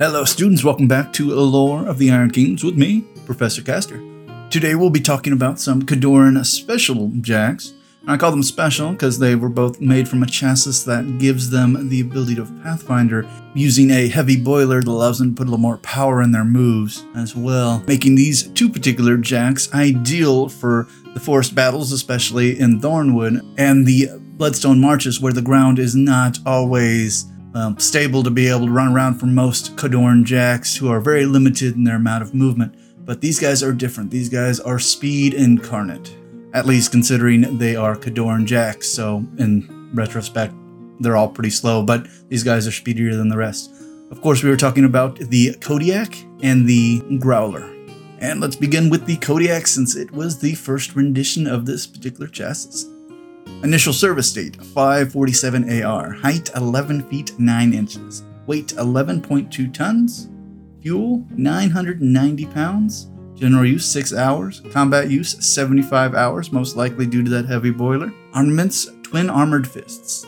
Hello, students. Welcome back to Lore of the Iron Kings with me, Professor Caster. Today we'll be talking about some Khadoran special jacks. I call them special because they were both made from a chassis that gives them the ability of Pathfinder using a heavy boiler that allows them to put a little more power in their moves as well, making these two particular jacks ideal for the forest battles, especially in Thornwood, and the Bloodstone marches where the ground is not always um, stable to be able to run around for most Khadoran jacks who are very limited in their amount of movement. But these guys are different. These guys are speed incarnate, at least considering they are Khadoran jacks. So, in retrospect, they're all pretty slow, but these guys are speedier than the rest. Of course, we were talking about the Kodiak and the Grolar. And let's begin with the Kodiak since it was the first rendition of this particular chassis. Initial service date 547 AR, height 11 feet 9 inches, weight 11.2 tons, fuel 990 pounds, general use 6 hours, combat use 75 hours, most likely due to that heavy boiler, armaments twin armored fists.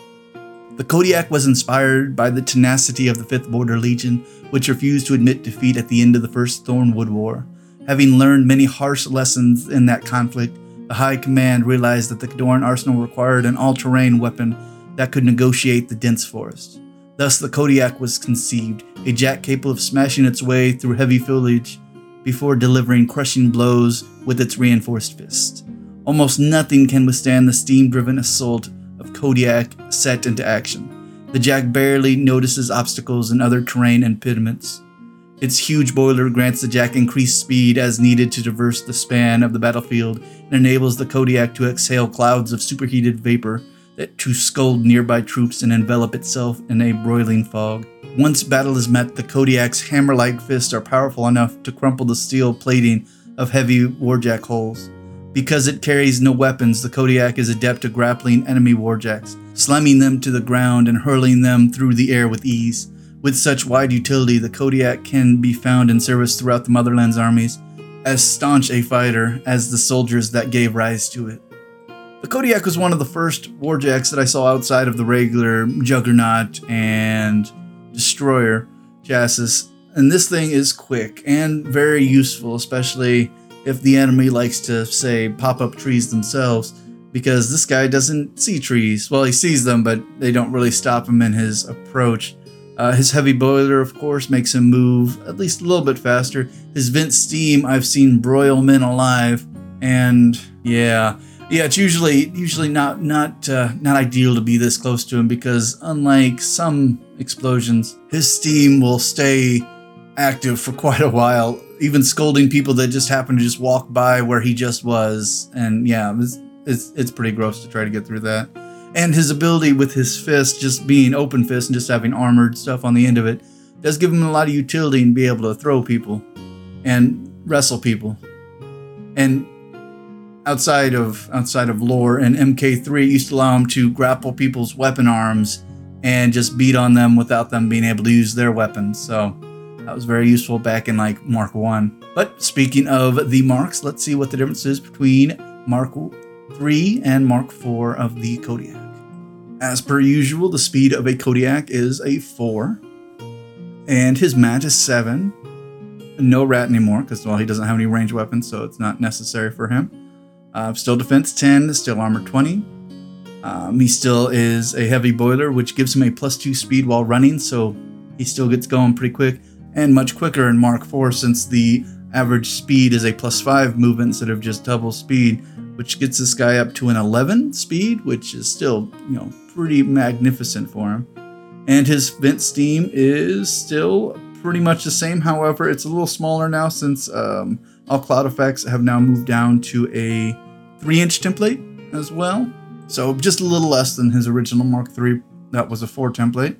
The Kodiak was inspired by the tenacity of the 5th Border Legion, which refused to admit defeat at the end of the First Thornwood War. Having learned many harsh lessons in that conflict, the High Command realized that the Khadoran arsenal required an all terrain weapon that could negotiate the dense forest. Thus, the Kodiak was conceived, a jack capable of smashing its way through heavy foliage before delivering crushing blows with its reinforced fist. Almost nothing can withstand the steam driven assault of Kodiak set into action. The jack barely notices obstacles and other terrain impediments. Its huge boiler grants the Jack increased speed as needed to traverse the span of the battlefield and enables the Kodiak to exhale clouds of superheated vapor that to scald nearby troops and envelop itself in a broiling fog. Once battle is met, the Kodiak's hammer-like fists are powerful enough to crumple the steel plating of heavy warjack hulls. Because it carries no weapons, the Kodiak is adept at grappling enemy warjacks, slamming them to the ground and hurling them through the air with ease. With such wide utility, the Kodiak can be found in service throughout the Motherland's armies, as staunch a fighter as the soldiers that gave rise to it. The Kodiak was one of the first warjacks that I saw outside of the regular Juggernaut and Destroyer chassis, and this thing is quick and very useful, especially if the enemy likes to, say, pop up trees themselves, because this guy doesn't see trees. Well, he sees them, but they don't really stop him in his approach. Uh, his heavy boiler, of course, makes him move at least a little bit faster. His vent steam, I've seen broil men alive, and yeah, yeah, it's usually usually not not uh, not ideal to be this close to him because unlike some explosions, his steam will stay active for quite a while, even scolding people that just happen to just walk by where he just was. And yeah, it's it's, it's pretty gross to try to get through that and his ability with his fist just being open fist and just having armored stuff on the end of it does give him a lot of utility and be able to throw people and wrestle people. And outside of outside of lore and mk3 used to allow him to grapple people's weapon arms and just beat on them without them being able to use their weapons. So that was very useful back in like mark 1 but speaking of the marks let's see what the difference is between mark 3 and Mark 4 of the Kodiak. As per usual, the speed of a Kodiak is a 4, and his mat is 7. No rat anymore, because, well, he doesn't have any range weapons, so it's not necessary for him. Uh, still defense 10, still armor 20. Um, he still is a heavy boiler, which gives him a plus 2 speed while running, so he still gets going pretty quick, and much quicker in Mark 4 since the average speed is a plus 5 movement instead of just double speed which gets this guy up to an 11 speed, which is still, you know, pretty magnificent for him. And his vent steam is still pretty much the same. However, it's a little smaller now since um, all cloud effects have now moved down to a 3 inch template as well. So just a little less than his original Mark III. That was a 4 template.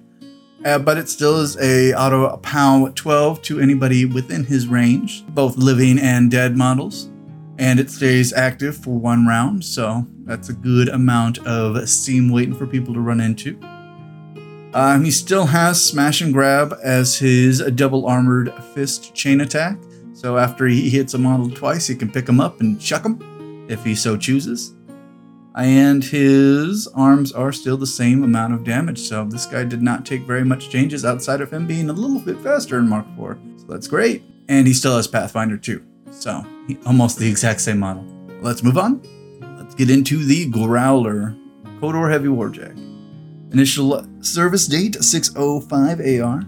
Uh, but it still is a auto POW 12 to anybody within his range, both living and dead models and it stays active for one round, so that's a good amount of steam waiting for people to run into. Um, he still has Smash and Grab as his double armored fist chain attack, so after he hits a model twice, he can pick him up and chuck him if he so chooses. And his arms are still the same amount of damage, so this guy did not take very much changes outside of him being a little bit faster in Mark IV. So that's great. And he still has Pathfinder 2, so almost the exact same model. Let's move on. Let's get into the Grolar Khador Heavy Warjack. Initial service date 605 AR,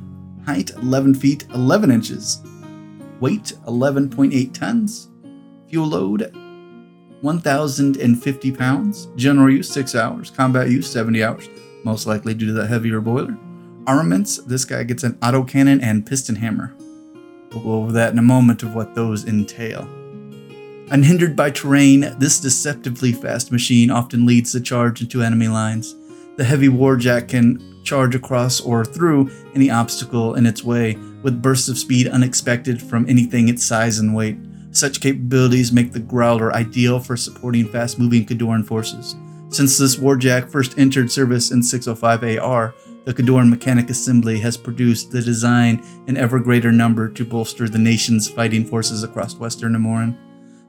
height 11 feet 11 inches, weight 11.8 tons, fuel load 1,050 pounds, general use 6 hours, combat use 70 hours, most likely due to the heavier boiler. Armaments this guy gets an autocannon and piston hammer. We'll go over that in a moment of what those entail. Unhindered by terrain, this deceptively fast machine often leads the charge into enemy lines. The heavy warjack can charge across or through any obstacle in its way, with bursts of speed unexpected from anything its size and weight. Such capabilities make the Grolar ideal for supporting fast moving Khadoran forces. Since this Warjack first entered service in 605 AR, the Khadoran Mechanik Assembly has produced the design in ever greater number to bolster the nation's fighting forces across Western Immoren.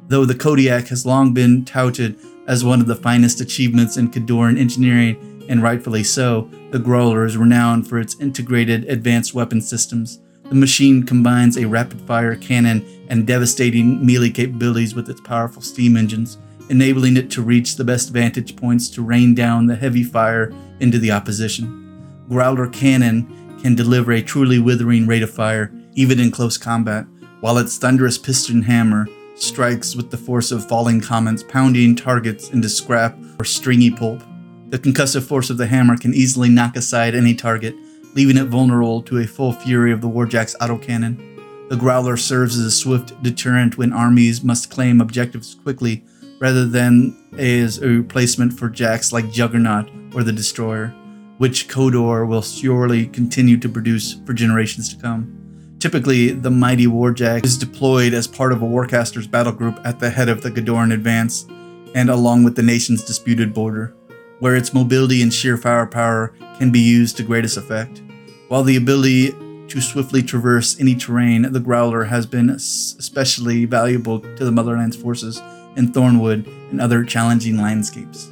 Though the Kodiak has long been touted as one of the finest achievements in Khadoran engineering, and rightfully so, the Grolar is renowned for its integrated advanced weapon systems. The machine combines a rapid fire cannon and devastating melee capabilities with its powerful steam engines, enabling it to reach the best vantage points to rain down the heavy fire into the opposition. Grolar cannon can deliver a truly withering rate of fire, even in close combat, while its thunderous piston hammer strikes with the force of falling comets, pounding targets into scrap or stringy pulp. The concussive force of the hammer can easily knock aside any target, leaving it vulnerable to a full fury of the Warjack's autocannon. The Grolar serves as a swift deterrent when armies must claim objectives quickly, rather than as a replacement for jacks like Juggernaut or the Destroyer, which Khador will surely continue to produce for generations to come. Typically, the mighty Warjack is deployed as part of a Warcaster's battle group at the head of the Khadoran advance, and along with the nation's disputed border, where its mobility and sheer firepower can be used to greatest effect. While the ability to swiftly traverse any terrain, the Grolar has been especially valuable to the Motherland's forces in Thornwood and other challenging landscapes.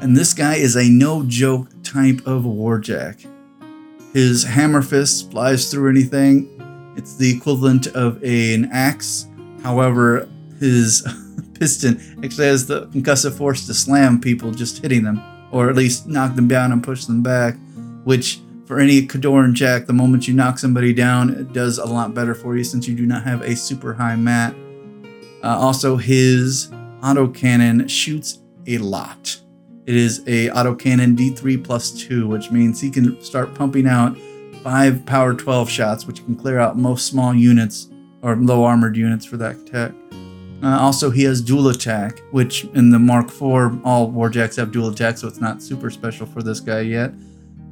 And this guy is a no joke type of warjack. His hammer fist flies through anything. It's the equivalent of a, an axe. However, his piston actually has the concussive force to slam people just hitting them, or at least knock them down and push them back, which for any Khadoran Jack, the moment you knock somebody down, it does a lot better for you since you do not have a super high mat. Uh, also, his autocannon shoots a lot. It is a autocannon D3 plus 2, which means he can start pumping out 5 power 12 shots, which can clear out most small units or low armored units for that tech. Uh, also, he has dual attack, which in the Mark IV, all Warjacks have dual attack, so it's not super special for this guy yet.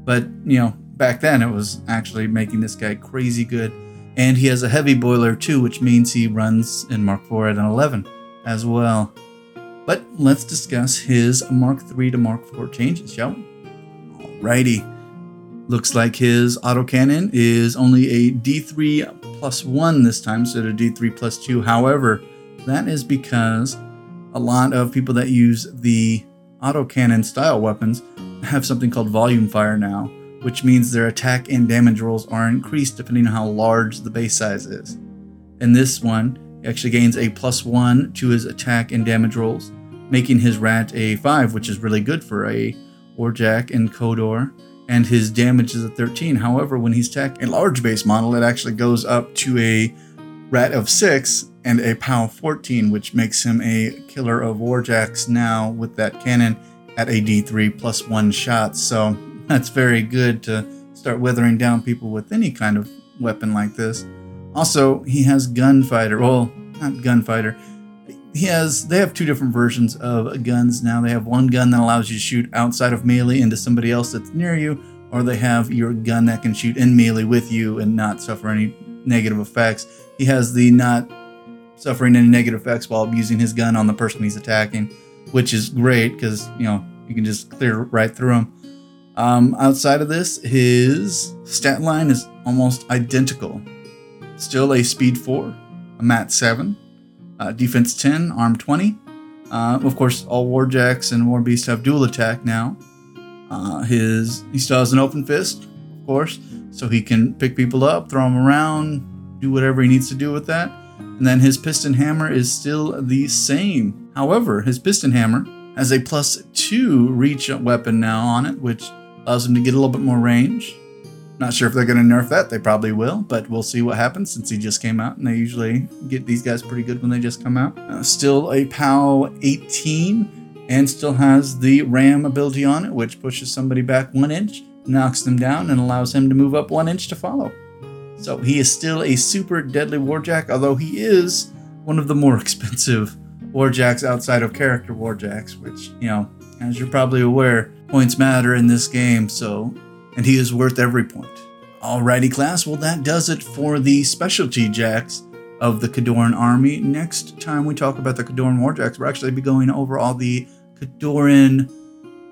But, you know, back then it was actually making this guy crazy good. And he has a heavy boiler too, which means he runs in Mark IV at an 11 as well. But let's discuss his Mark III to Mark IV changes, shall we? Alrighty. Looks like his autocannon is only a D3 plus 1 this time instead of D3 plus 2. However, that is because a lot of people that use the autocannon style weapons have something called volume fire now, which means their attack and damage rolls are increased depending on how large the base size is. In this one, actually gains a plus one to his attack and damage rolls, making his rat a 5, which is really good for a Warjack and Khador, and his damage is a 13. However, when he's attack a large base model, it actually goes up to a rat of 6 and a POW 14, which makes him a killer of Warjacks now with that cannon at a D3 plus 1 shot. So that's very good to start weathering down people with any kind of weapon like this. Also, he has gunfighter. Well, not gunfighter. He has. They have two different versions of guns now. They have one gun that allows you to shoot outside of melee into somebody else that's near you, or they have your gun that can shoot in melee with you and not suffer any negative effects. He has the not suffering any negative effects while using his gun on the person he's attacking, which is great because you know you can just clear right through him. Um, outside of this, his stat line is almost identical. Still a speed 4, a mat 7, uh, defense 10, arm 20, Uh, of course, all Warjacks and Warbeasts have dual attack now. Uh, his he still has an open fist, of course, so he can pick people up, throw them around, do whatever he needs to do with that. And then his piston hammer is still the same. However, his piston hammer has a plus two reach weapon now on it, which allows him to get a little bit more range. Not sure if they're going to nerf that. They probably will, but we'll see what happens since he just came out, and they usually get these guys pretty good when they just come out. Uh, still a POW 18, and still has the RAM ability on it, which pushes somebody back one inch, knocks them down, and allows him to move up one inch to follow. So he is still a super deadly Warjack, although he is one of the more expensive Warjacks outside of character Warjacks, which, you know, as you're probably aware, points matter in this game, so and he is worth every point. Alrighty, class, well, that does it for the specialty jacks of the Khadoran army. Next time we talk about the Khadoran warjacks, we'll actually be going over all the Khadoran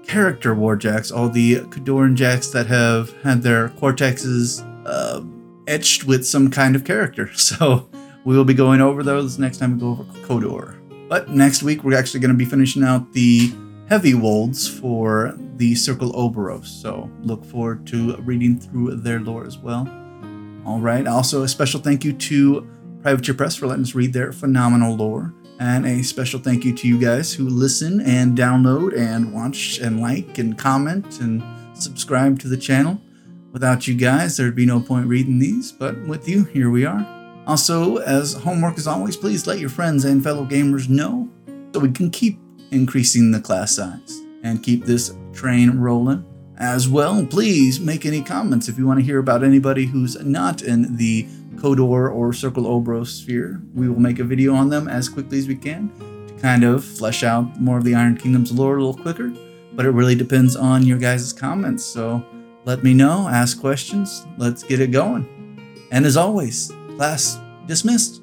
character warjacks, all the Khadoran jacks that have had their cortexes uh, etched with some kind of character. So we will be going over those next time we go over Khador. But next week, we're actually going to be finishing out the heavy wolds for the Circle Orboros, So look forward to reading through their lore as well. All right. Also, a special thank you to Privateer Press for letting us read their phenomenal lore. And a special thank you to you guys who listen and download and watch and like and comment and subscribe to the channel. Without you guys, there'd be no point reading these, but with you, here we are. Also, as homework as always, please let your friends and fellow gamers know so we can keep increasing the class size and keep this train rolling. As well, please make any comments if you want to hear about anybody who's not in the Khador or Circle Orboros sphere. We will make a video on them as quickly as we can to kind of flesh out more of the Iron Kingdom's lore a little quicker. But it really depends on your guys' comments. So let me know, ask questions, let's get it going. And as always, class dismissed.